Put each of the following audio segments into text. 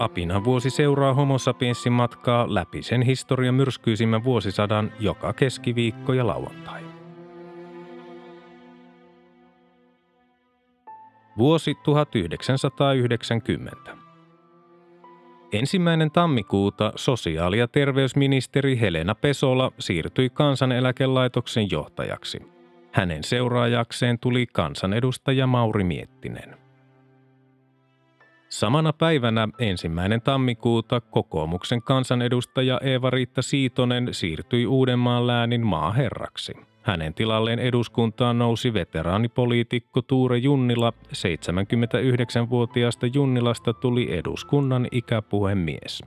Apina vuosi seuraa homo sapiensin matkaa läpi sen historian myrskyisimmän vuosisadan joka keskiviikko ja lauantai. Vuosi 1990. Ensimmäinen tammikuuta sosiaali- ja terveysministeri Helena Pesola siirtyi kansaneläkelaitoksen johtajaksi. Hänen seuraajakseen tuli kansanedustaja Mauri Miettinen. Samana päivänä ensimmäinen tammikuuta kokoomuksen kansanedustaja Eeva-Riitta Siitonen siirtyi Uudenmaan läänin maaherraksi. Hänen tilalleen eduskuntaan nousi veteraanipoliitikko Tuure Junnila. 79-vuotiaasta Junnilasta tuli eduskunnan ikäpuhemies.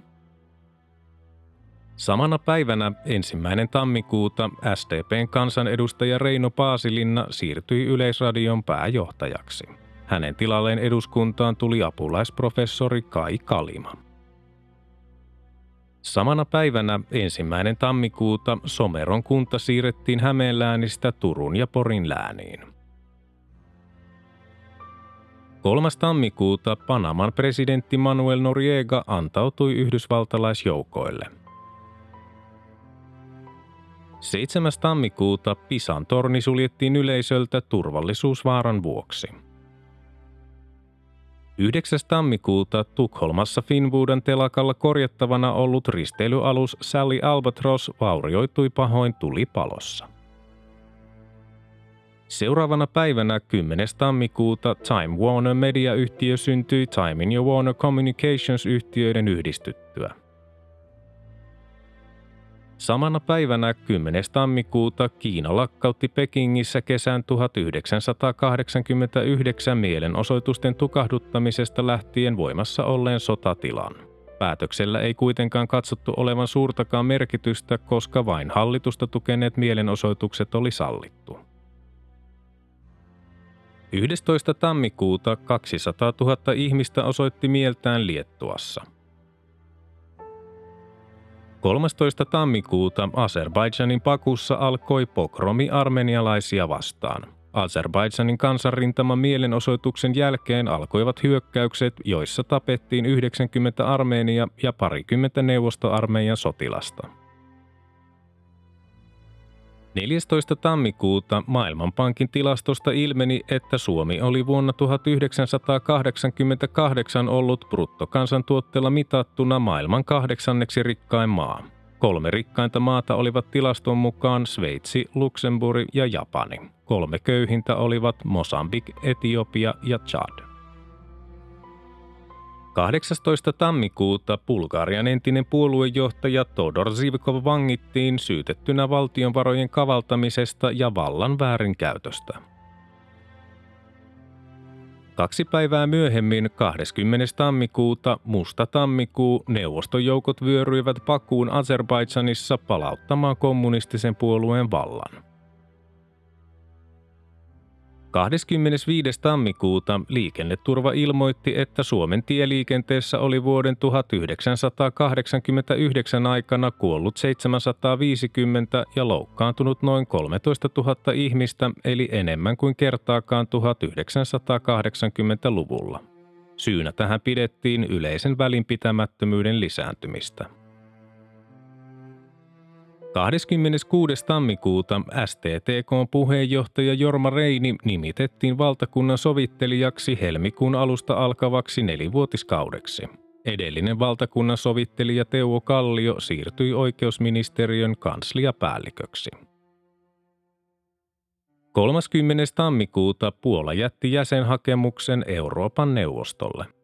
Samana päivänä ensimmäinen tammikuuta SDPn kansanedustaja Reino Paasilinna siirtyi Yleisradion pääjohtajaksi. Hänen tilalleen eduskuntaan tuli apulaisprofessori Kai Kalima. Samana päivänä ensimmäinen tammikuuta Someron kunta siirrettiin Hämeenläänistä Turun ja Porin lääniin. 3. tammikuuta Panaman presidentti Manuel Noriega antautui yhdysvaltalaisjoukoille. 7. tammikuuta Pisan torni suljettiin yleisöltä turvallisuusvaaran vuoksi. 9. tammikuuta Tukholmassa Finnwooden telakalla korjattavana ollut risteilyalus Sally Albatros vaurioitui pahoin tulipalossa. Seuraavana päivänä 10. tammikuuta Time Warner Media-yhtiö syntyi Timein ja Warner Communications-yhtiöiden yhdistyttyä. Samana päivänä 10. tammikuuta Kiina lakkautti Pekingissä kesän 1989 mielenosoitusten tukahduttamisesta lähtien voimassa olleen sotatilan. Päätöksellä ei kuitenkaan katsottu olevan suurtakaan merkitystä, koska vain hallitusta tukeneet mielenosoitukset oli sallittu. 11. tammikuuta 200 000 ihmistä osoitti mieltään Liettuassa. 13. tammikuuta Azerbaidžanin Pakussa alkoi pogromi armenialaisia vastaan. Azerbaidžanin kansanrintaman mielenosoituksen jälkeen alkoivat hyökkäykset, joissa tapettiin 90 Armeenia ja parikymmentä neuvostoarmeijan sotilasta. 14. tammikuuta Maailmanpankin tilastosta ilmeni, että Suomi oli vuonna 1988 ollut bruttokansantuotteella mitattuna maailman kahdeksanneksi rikkain maa. Kolme rikkainta maata olivat tilaston mukaan Sveitsi, Luxemburg ja Japani. Kolme köyhintä olivat Mosambik, Etiopia ja Chad. 18. tammikuuta Bulgarian entinen puoluejohtaja Todor Zivkov vangittiin syytettynä valtionvarojen kavaltamisesta ja vallan väärinkäytöstä. Kaksi päivää myöhemmin, 20. tammikuuta, musta tammikuu, neuvostojoukot vyöryivät Pakuun Azerbaidsanissa palauttamaan kommunistisen puolueen vallan. 25. tammikuuta liikenneturva ilmoitti, että Suomen tieliikenteessä oli vuoden 1989 aikana kuollut 750 ja loukkaantunut noin 13 000 ihmistä, eli enemmän kuin kertaakaan 1980-luvulla. Syynä tähän pidettiin yleisen välinpitämättömyyden lisääntymistä. 26. tammikuuta STTK puheenjohtaja Jorma Reini nimitettiin valtakunnan sovittelijaksi helmikuun alusta alkavaksi nelivuotiskaudeksi. Edellinen valtakunnan sovittelija Teuvo Kallio siirtyi oikeusministeriön kansliapäälliköksi. 30. tammikuuta Puola jätti jäsenhakemuksen Euroopan neuvostolle.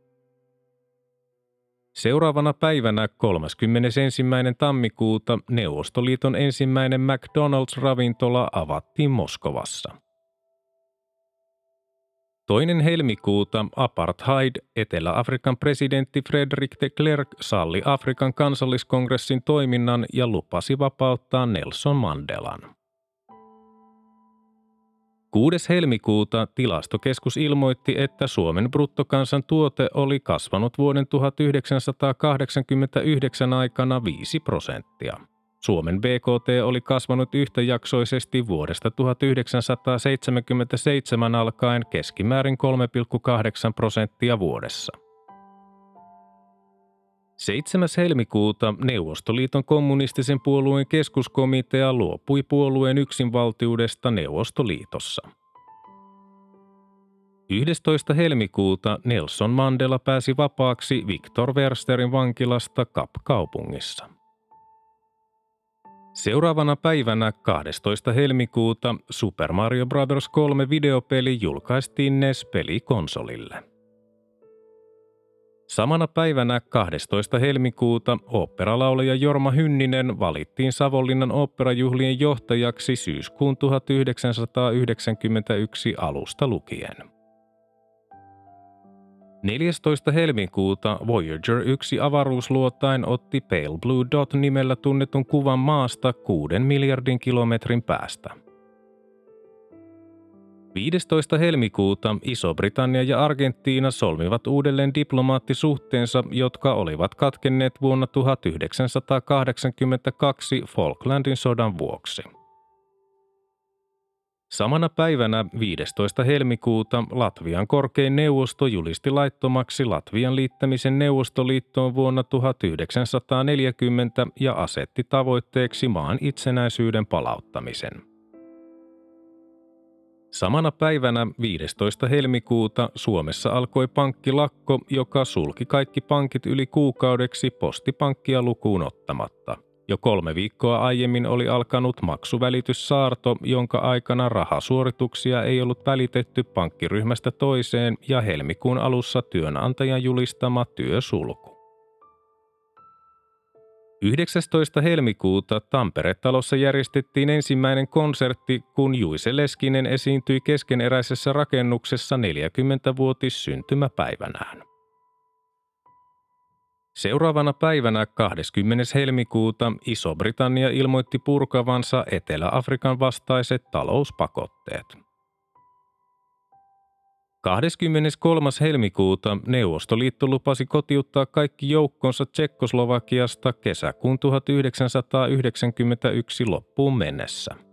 Seuraavana päivänä 31. tammikuuta Neuvostoliiton ensimmäinen McDonald's-ravintola avattiin Moskovassa. Toinen helmikuuta apartheid Etelä-Afrikan presidentti Frederick de Klerk salli Afrikan kansalliskongressin toiminnan ja lupasi vapauttaa Nelson Mandelan. 6. helmikuuta tilastokeskus ilmoitti, että Suomen bruttokansantuote oli kasvanut vuoden 1989 aikana 5 prosenttia. Suomen BKT oli kasvanut yhtäjaksoisesti vuodesta 1977 alkaen keskimäärin 3,8 prosenttia vuodessa. 7. helmikuuta Neuvostoliiton kommunistisen puolueen keskuskomitea luopui puolueen yksinvaltiudesta Neuvostoliitossa. 11. helmikuuta Nelson Mandela pääsi vapaaksi Victor Versterin vankilasta Kap-kaupungissa. Seuraavana päivänä 12. helmikuuta Super Mario Bros. 3 videopeli julkaistiin NES-pelikonsolille. Samana päivänä 12. helmikuuta oopperalaulaja Jorma Hynninen valittiin Savonlinnan oopperajuhlien johtajaksi syyskuun 1991 alusta lukien. 14. helmikuuta Voyager 1 avaruusluotain otti Pale Blue Dot nimellä tunnetun kuvan maasta 6 miljardin kilometrin päästä. 15. helmikuuta Iso-Britannia ja Argentiina solmivat uudelleen diplomaattisuhteensa, jotka olivat katkenneet vuonna 1982 Falklandin sodan vuoksi. Samana päivänä 15. helmikuuta Latvian korkein neuvosto julisti laittomaksi Latvian liittämisen Neuvostoliittoon vuonna 1940 ja asetti tavoitteeksi maan itsenäisyyden palauttamisen. Samana päivänä 15. helmikuuta Suomessa alkoi pankkilakko, joka sulki kaikki pankit yli kuukaudeksi postipankkia lukuun ottamatta – jo kolme viikkoa aiemmin oli alkanut maksuvälityssaarto, jonka aikana rahasuorituksia ei ollut välitetty pankkiryhmästä toiseen ja helmikuun alussa työnantajan julistama työsulku. 19. helmikuuta Tampere-talossa järjestettiin ensimmäinen konsertti, kun Juise Leskinen esiintyi keskeneräisessä rakennuksessa 40-vuotis syntymäpäivänään. Seuraavana päivänä 20. helmikuuta Iso-Britannia ilmoitti purkavansa Etelä-Afrikan vastaiset talouspakotteet. 23. helmikuuta Neuvostoliitto lupasi kotiuttaa kaikki joukkonsa Tsekkoslovakiasta kesäkuun 1991 loppuun mennessä –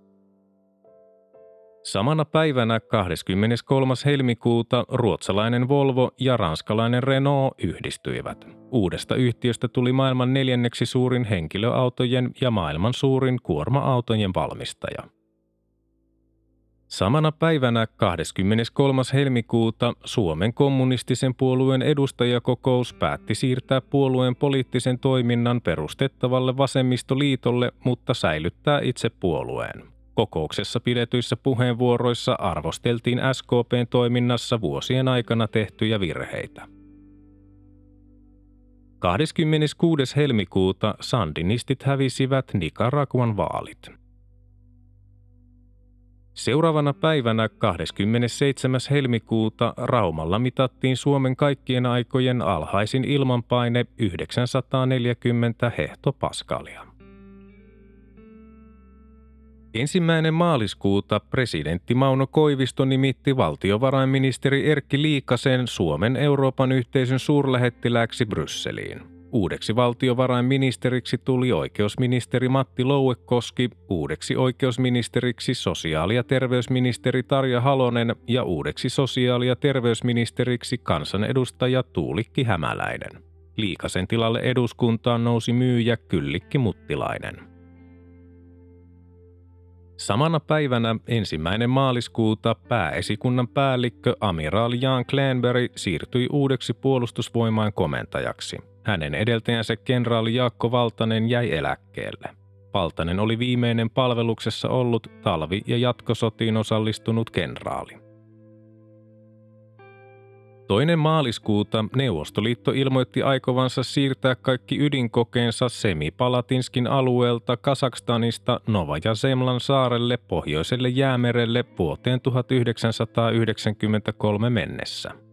Samana päivänä 23. helmikuuta ruotsalainen Volvo ja ranskalainen Renault yhdistyivät. Uudesta yhtiöstä tuli maailman neljänneksi suurin henkilöautojen ja maailman suurin kuorma-autojen valmistaja. Samana päivänä 23. helmikuuta Suomen kommunistisen puolueen edustajakokous päätti siirtää puolueen poliittisen toiminnan perustettavalle vasemmistoliitolle, mutta säilyttää itse puolueen. Kokouksessa pidetyissä puheenvuoroissa arvosteltiin SKPn toiminnassa vuosien aikana tehtyjä virheitä. 26. helmikuuta sandinistit hävisivät Nicaraguan vaalit. Seuraavana päivänä 27. helmikuuta Raumalla mitattiin Suomen kaikkien aikojen alhaisin ilmanpaine 940 hehtopaskalia. Ensimmäinen maaliskuuta presidentti Mauno Koivisto nimitti valtiovarainministeri Erkki Liikasen Suomen Euroopan yhteisön suurlähettilääksi Brysseliin. Uudeksi valtiovarainministeriksi tuli oikeusministeri Matti Louekoski, uudeksi oikeusministeriksi sosiaali- ja terveysministeri Tarja Halonen ja uudeksi sosiaali- ja terveysministeriksi kansanedustaja Tuulikki Hämäläinen. Liikasen tilalle eduskuntaan nousi myyjä Kyllikki Muttilainen. Samana päivänä ensimmäinen maaliskuuta pääesikunnan päällikkö amiraali Jan Klenberg siirtyi uudeksi puolustusvoimain komentajaksi. Hänen edeltäjänsä kenraali Jaakko Valtanen jäi eläkkeelle. Valtanen oli viimeinen palveluksessa ollut talvi- ja jatkosotiin osallistunut kenraali. Toinen maaliskuuta Neuvostoliitto ilmoitti aikovansa siirtää kaikki ydinkokeensa Semipalatinskin alueelta Kasakstanista Novaja Zemlan saarelle pohjoiselle jäämerelle vuoteen 1993 mennessä.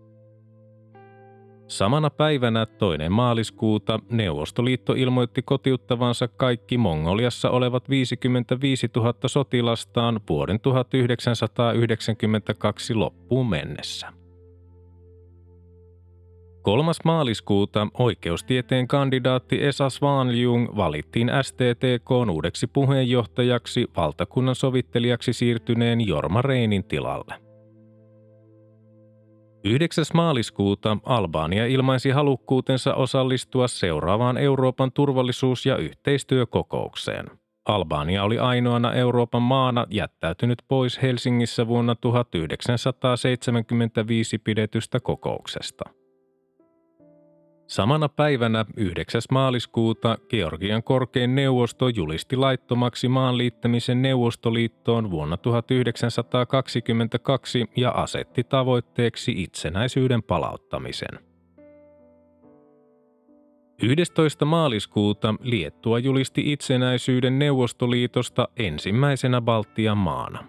Samana päivänä toinen maaliskuuta Neuvostoliitto ilmoitti kotiuttavansa kaikki Mongoliassa olevat 55 000 sotilastaan vuoden 1992 loppuun mennessä. 3. maaliskuuta oikeustieteen kandidaatti Esa Svanljung valittiin STTK uudeksi puheenjohtajaksi valtakunnan sovittelijaksi siirtyneen Jorma Reinin tilalle. 9. maaliskuuta Albania ilmaisi halukkuutensa osallistua seuraavaan Euroopan turvallisuus- ja yhteistyökokoukseen. Albania oli ainoana Euroopan maana jättäytynyt pois Helsingissä vuonna 1975 pidetystä kokouksesta. Samana päivänä 9. maaliskuuta Georgian korkein neuvosto julisti laittomaksi maan liittämisen Neuvostoliittoon vuonna 1922 ja asetti tavoitteeksi itsenäisyyden palauttamisen. 11. maaliskuuta Liettua julisti itsenäisyyden Neuvostoliitosta ensimmäisenä Baltian maana.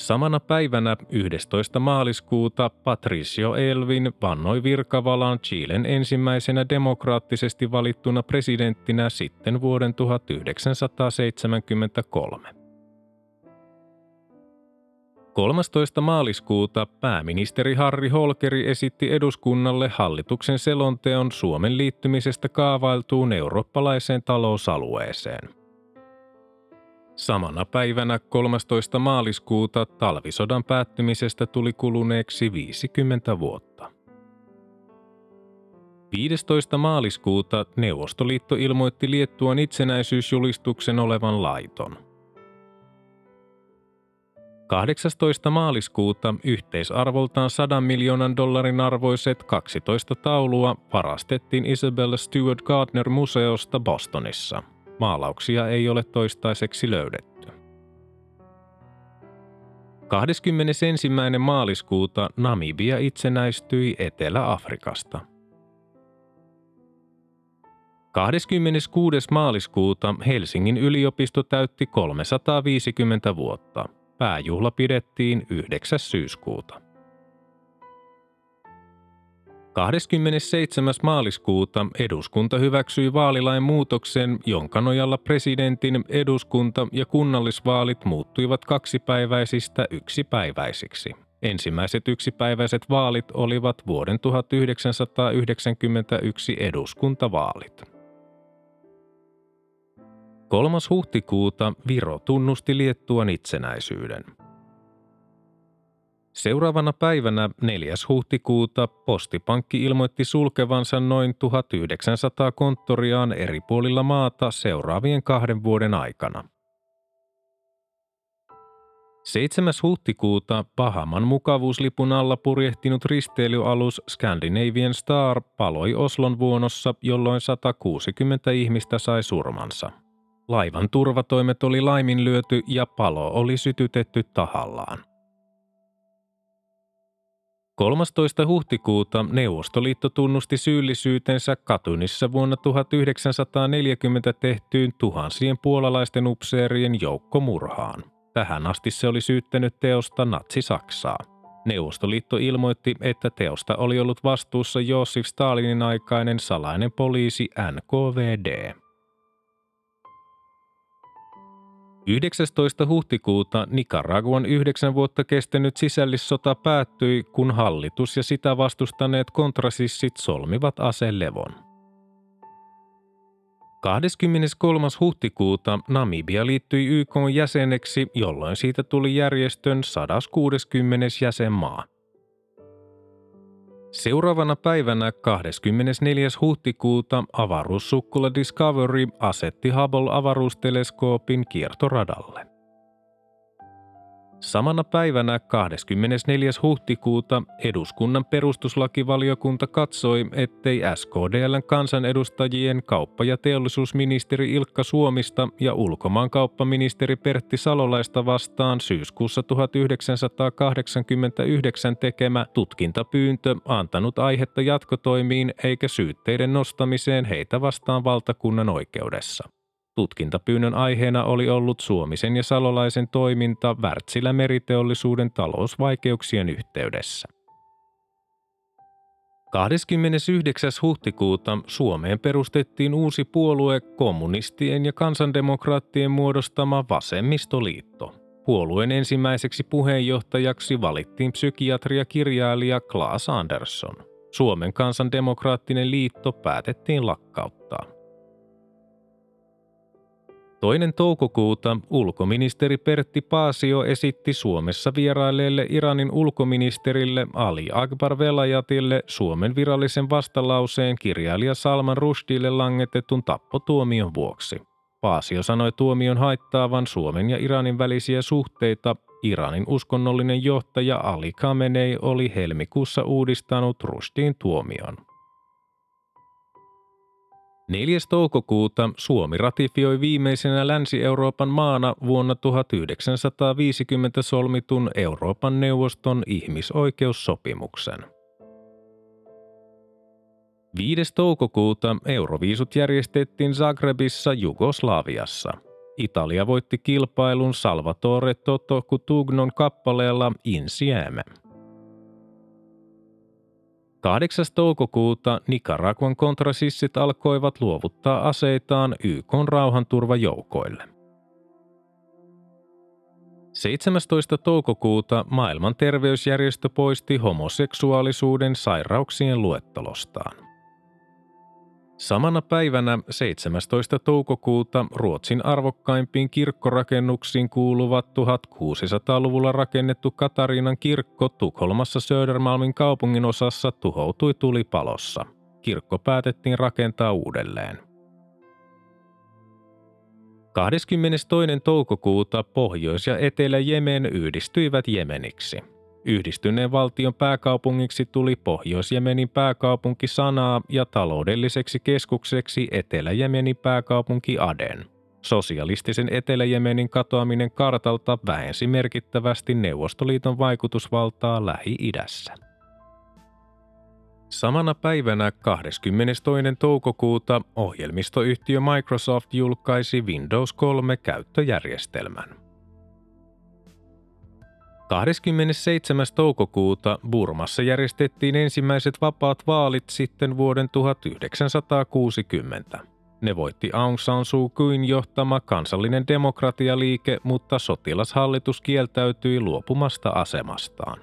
Samana päivänä 11. maaliskuuta Patricio Elvin vannoi virkavalan Chilen ensimmäisenä demokraattisesti valittuna presidenttinä sitten vuoden 1973. 13. maaliskuuta pääministeri Harri Holkeri esitti eduskunnalle hallituksen selonteon Suomen liittymisestä kaavailtuun eurooppalaiseen talousalueeseen – Samana päivänä 13. maaliskuuta talvisodan päättymisestä tuli kuluneeksi 50 vuotta. 15. maaliskuuta Neuvostoliitto ilmoitti Liettuan itsenäisyysjulistuksen olevan laiton. 18. maaliskuuta yhteisarvoltaan 100 miljoonan dollarin arvoiset 12 taulua varastettiin Isabella Stewart Gardner museosta Bostonissa – Maalauksia ei ole toistaiseksi löydetty. 21. maaliskuuta Namibia itsenäistyi Etelä-Afrikasta. 26. maaliskuuta Helsingin yliopisto täytti 350 vuotta. Pääjuhla pidettiin 9. syyskuuta. 27. maaliskuuta eduskunta hyväksyi vaalilain muutoksen, jonka nojalla presidentin, eduskunta ja kunnallisvaalit muuttuivat kaksipäiväisistä yksipäiväisiksi. Ensimmäiset yksipäiväiset vaalit olivat vuoden 1991 eduskuntavaalit. 3. huhtikuuta Viro tunnusti Liettuan itsenäisyyden. Seuraavana päivänä 4. huhtikuuta Postipankki ilmoitti sulkevansa noin 1900 konttoriaan eri puolilla maata seuraavien kahden vuoden aikana. 7. huhtikuuta Pahaman mukavuuslipun alla purjehtinut risteilyalus Scandinavian Star paloi Oslon vuonossa, jolloin 160 ihmistä sai surmansa. Laivan turvatoimet oli laiminlyöty ja palo oli sytytetty tahallaan. 13. huhtikuuta Neuvostoliitto tunnusti syyllisyytensä Katunissa vuonna 1940 tehtyyn tuhansien puolalaisten upseerien joukkomurhaan. Tähän asti se oli syyttänyt teosta Natsi-Saksaa. Neuvostoliitto ilmoitti, että teosta oli ollut vastuussa Josif Stalinin aikainen salainen poliisi NKVD. 19. huhtikuuta Nicaraguan yhdeksän vuotta kestänyt sisällissota päättyi, kun hallitus ja sitä vastustaneet kontrasissit solmivat aselevon. 23. huhtikuuta Namibia liittyi YK jäseneksi, jolloin siitä tuli järjestön 160. jäsenmaa. Seuraavana päivänä 24. huhtikuuta avaruussukkula Discovery asetti Hubble-avaruusteleskoopin kiertoradalle. Samana päivänä 24. huhtikuuta eduskunnan perustuslakivaliokunta katsoi, ettei SKDLn kansanedustajien kauppa- ja teollisuusministeri Ilkka Suomista ja ulkomaankauppaministeri Pertti Salolaista vastaan syyskuussa 1989 tekemä tutkintapyyntö antanut aihetta jatkotoimiin eikä syytteiden nostamiseen heitä vastaan valtakunnan oikeudessa. Tutkintapyynnön aiheena oli ollut Suomisen ja Salolaisen toiminta Wärtsilä meriteollisuuden talousvaikeuksien yhteydessä. 29. huhtikuuta Suomeen perustettiin uusi puolue kommunistien ja kansandemokraattien muodostama Vasemmistoliitto. Puolueen ensimmäiseksi puheenjohtajaksi valittiin psykiatria-kirjailija Klaas Andersson. Suomen kansandemokraattinen liitto päätettiin lakkauttaa. Toinen toukokuuta ulkoministeri Pertti Paasio esitti Suomessa vierailleelle Iranin ulkoministerille Ali Akbar Velayatille Suomen virallisen vastalauseen kirjailija Salman Rushdille langetetun tappotuomion vuoksi. Paasio sanoi tuomion haittaavan Suomen ja Iranin välisiä suhteita. Iranin uskonnollinen johtaja Ali Khamenei oli helmikuussa uudistanut Rushdin tuomion. 4. toukokuuta Suomi ratifioi viimeisenä Länsi-Euroopan maana vuonna 1950 solmitun Euroopan neuvoston ihmisoikeussopimuksen. 5. toukokuuta Euroviisut järjestettiin Zagrebissa Jugoslaviassa. Italia voitti kilpailun Salvatore Toto Cutugnon kappaleella Insieme. 8. toukokuuta Nicaraguan kontrasissit alkoivat luovuttaa aseitaan YK rauhanturvajoukoille. 17. toukokuuta maailman terveysjärjestö poisti homoseksuaalisuuden sairauksien luettelostaan. Samana päivänä 17. toukokuuta Ruotsin arvokkaimpiin kirkkorakennuksiin kuuluvat 1600-luvulla rakennettu Katariinan kirkko Tukholmassa Södermalmin kaupungin osassa tuhoutui tulipalossa. Kirkko päätettiin rakentaa uudelleen. 22. toukokuuta Pohjois- ja Etelä-Jemen yhdistyivät Jemeniksi. Yhdistyneen valtion pääkaupungiksi tuli Pohjois-Jemenin pääkaupunki Sanaa ja taloudelliseksi keskukseksi Etelä-Jemenin pääkaupunki Aden. Sosialistisen Etelä-Jemenin katoaminen kartalta vähensi merkittävästi Neuvostoliiton vaikutusvaltaa Lähi-idässä. Samana päivänä 22. toukokuuta ohjelmistoyhtiö Microsoft julkaisi Windows 3 käyttöjärjestelmän. 27. toukokuuta Burmassa järjestettiin ensimmäiset vapaat vaalit sitten vuoden 1960. Ne voitti Aung San Suu Kyin johtama kansallinen demokratialiike, mutta sotilashallitus kieltäytyi luopumasta asemastaan.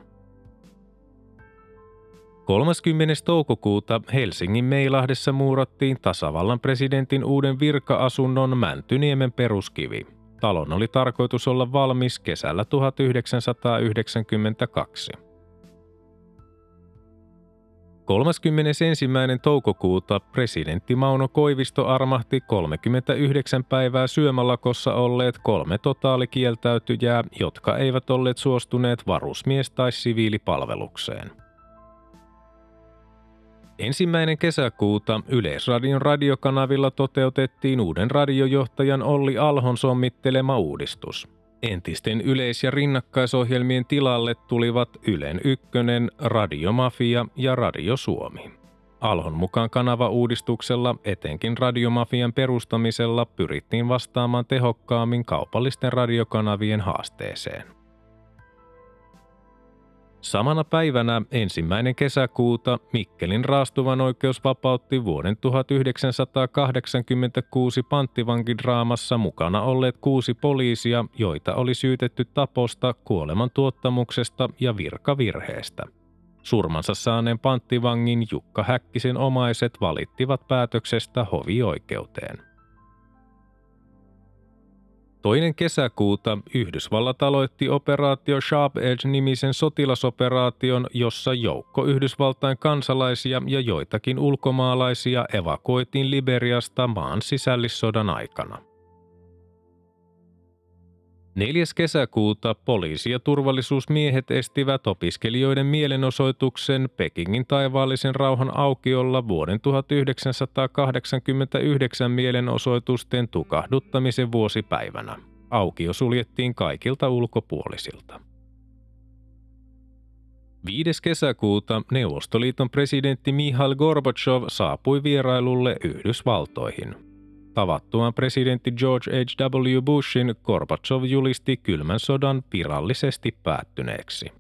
30. toukokuuta Helsingin Meilahdessa muurattiin tasavallan presidentin uuden virka-asunnon Mäntyniemen peruskivi – Talon oli tarkoitus olla valmis kesällä 1992. 31. toukokuuta presidentti Mauno Koivisto armahti 39 päivää syömälakossa olleet kolme totaalikieltäytyjää, jotka eivät olleet suostuneet varusmies- tai siviilipalvelukseen. Ensimmäinen kesäkuuta Yleisradion radiokanavilla toteutettiin uuden radiojohtajan Olli Alhon sommittelema uudistus. Entisten yleis- ja rinnakkaisohjelmien tilalle tulivat Ylen Ykkönen, Radiomafia ja Radio Suomi. Alhon mukaan kanava-uudistuksella, etenkin radiomafian perustamisella, pyrittiin vastaamaan tehokkaammin kaupallisten radiokanavien haasteeseen. Samana päivänä ensimmäinen kesäkuuta Mikkelin raastuvan oikeus vapautti vuoden 1986 panttivankidraamassa mukana olleet kuusi poliisia, joita oli syytetty taposta, kuoleman tuottamuksesta ja virkavirheestä. Surmansa saaneen panttivangin Jukka Häkkisen omaiset valittivat päätöksestä hovioikeuteen. Toinen kesäkuuta Yhdysvallat aloitti operaatio Sharp Edge-nimisen sotilasoperaation, jossa joukko Yhdysvaltain kansalaisia ja joitakin ulkomaalaisia evakuoitiin Liberiasta maan sisällissodan aikana. 4. kesäkuuta poliisi ja turvallisuusmiehet estivät opiskelijoiden mielenosoituksen Pekingin taivaallisen rauhan aukiolla vuoden 1989 mielenosoitusten tukahduttamisen vuosipäivänä. Aukio suljettiin kaikilta ulkopuolisilta. 5. kesäkuuta Neuvostoliiton presidentti Mihail Gorbachev saapui vierailulle Yhdysvaltoihin. Tavattuaan presidentti George H.W. Bushin Gorbachev julisti kylmän sodan virallisesti päättyneeksi.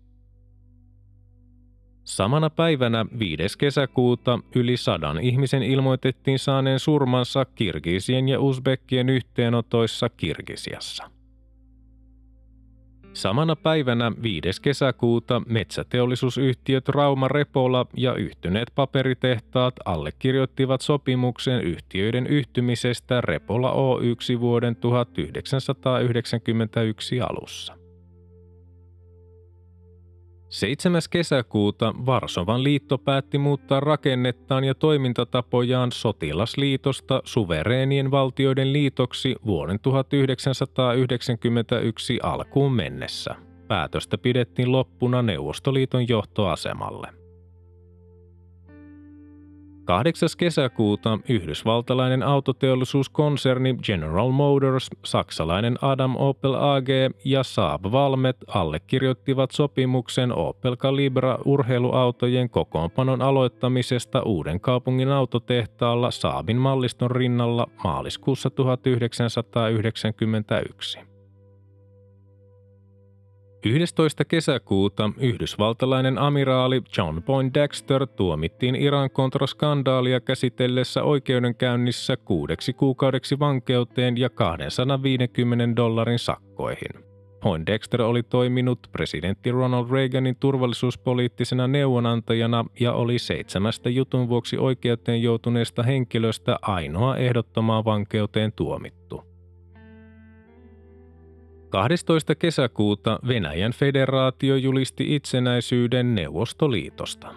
Samana päivänä 5. kesäkuuta yli sadan ihmisen ilmoitettiin saaneen surmansa Kirgisien ja Uzbekkien yhteenotoissa Kirgisiassa. Samana päivänä 5. kesäkuuta metsäteollisuusyhtiöt Rauma Repola ja yhtyneet paperitehtaat allekirjoittivat sopimuksen yhtiöiden yhtymisestä Repola O1 vuoden 1991 alussa. 7. kesäkuuta Varsovan liitto päätti muuttaa rakennettaan ja toimintatapojaan sotilasliitosta suvereenien valtioiden liitoksi vuoden 1991 alkuun mennessä. Päätöstä pidettiin loppuna Neuvostoliiton johtoasemalle. 8. kesäkuuta yhdysvaltalainen autoteollisuuskonserni General Motors, saksalainen Adam Opel AG ja Saab Valmet allekirjoittivat sopimuksen Opel Calibra urheiluautojen kokoonpanon aloittamisesta uuden kaupungin autotehtaalla Saabin malliston rinnalla maaliskuussa 1991. 11. kesäkuuta yhdysvaltalainen amiraali John Poindexter tuomittiin Iran kontraskandaalia käsitellessä oikeudenkäynnissä kuudeksi kuukaudeksi vankeuteen ja 250 dollarin sakkoihin. Poindexter oli toiminut presidentti Ronald Reaganin turvallisuuspoliittisena neuvonantajana ja oli seitsemästä jutun vuoksi oikeuteen joutuneesta henkilöstä ainoa ehdottomaan vankeuteen tuomittu. 12. kesäkuuta Venäjän federaatio julisti itsenäisyyden Neuvostoliitosta.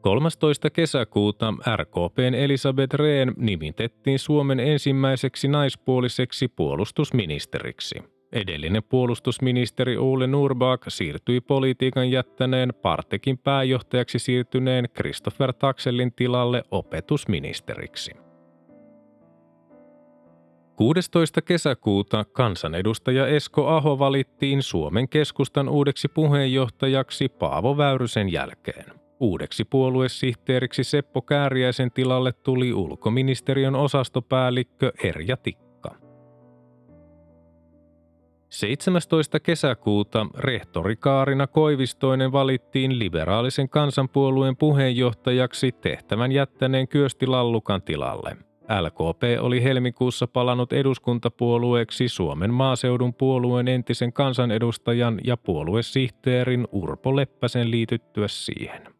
13. kesäkuuta RKPn Elisabeth Rehn nimitettiin Suomen ensimmäiseksi naispuoliseksi puolustusministeriksi. Edellinen puolustusministeri Ole Nurbak siirtyi politiikan jättäneen Partekin pääjohtajaksi siirtyneen Christopher Taxellin tilalle opetusministeriksi. 16. kesäkuuta kansanedustaja Esko Aho valittiin Suomen keskustan uudeksi puheenjohtajaksi Paavo Väyrysen jälkeen. Uudeksi puoluesihteeriksi Seppo Kääriäisen tilalle tuli ulkoministeriön osastopäällikkö Erja Tikka. 17. kesäkuuta rehtori Kaarina Koivistoinen valittiin liberaalisen kansanpuolueen puheenjohtajaksi tehtävän jättäneen Kyösti Lallukan tilalle – LKP oli helmikuussa palannut eduskuntapuolueeksi Suomen maaseudun puolueen entisen kansanedustajan ja puoluesihteerin Urpo Leppäsen liityttyä siihen.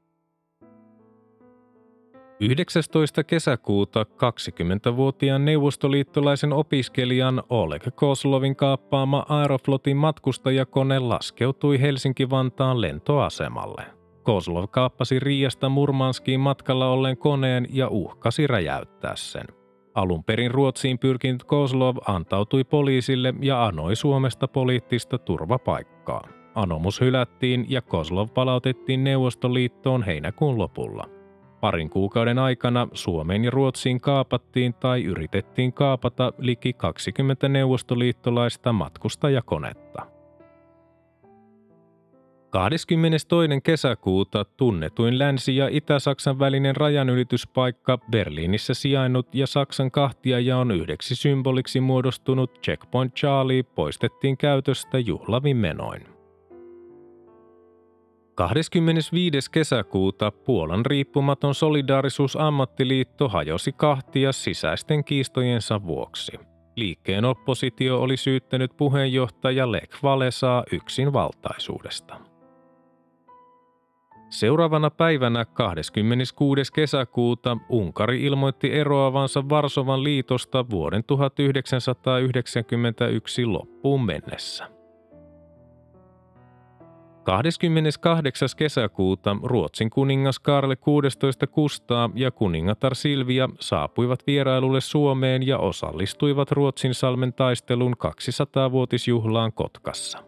19. kesäkuuta 20-vuotiaan neuvostoliittolaisen opiskelijan Oleg Koslovin kaappaama Aeroflotin matkustajakone laskeutui Helsinki-Vantaan lentoasemalle. Koslov kaappasi Riasta Murmanskiin matkalla olleen koneen ja uhkasi räjäyttää sen. Alun perin Ruotsiin pyrkinyt Kozlov antautui poliisille ja anoi Suomesta poliittista turvapaikkaa. Anomus hylättiin ja Kozlov palautettiin Neuvostoliittoon heinäkuun lopulla. Parin kuukauden aikana Suomeen ja Ruotsiin kaapattiin tai yritettiin kaapata liki 20 neuvostoliittolaista matkustajakonetta. 22. kesäkuuta tunnetuin Länsi- ja Itä-Saksan välinen rajanylityspaikka Berliinissä sijainnut ja Saksan kahtiajaon yhdeksi symboliksi muodostunut Checkpoint Charlie poistettiin käytöstä juhlavin menoin. 25. kesäkuuta Puolan riippumaton solidaarisuusammattiliitto hajosi kahtia sisäisten kiistojensa vuoksi. Liikkeen oppositio oli syyttänyt puheenjohtaja Lech Walesaa yksinvaltaisuudesta. Seuraavana päivänä 26. kesäkuuta Unkari ilmoitti eroavansa Varsovan liitosta vuoden 1991 loppuun mennessä. 28. kesäkuuta Ruotsin kuningas Karle 16 Kustaa ja kuningatar Silvia saapuivat vierailulle Suomeen ja osallistuivat Ruotsin salmen taistelun 200-vuotisjuhlaan Kotkassa.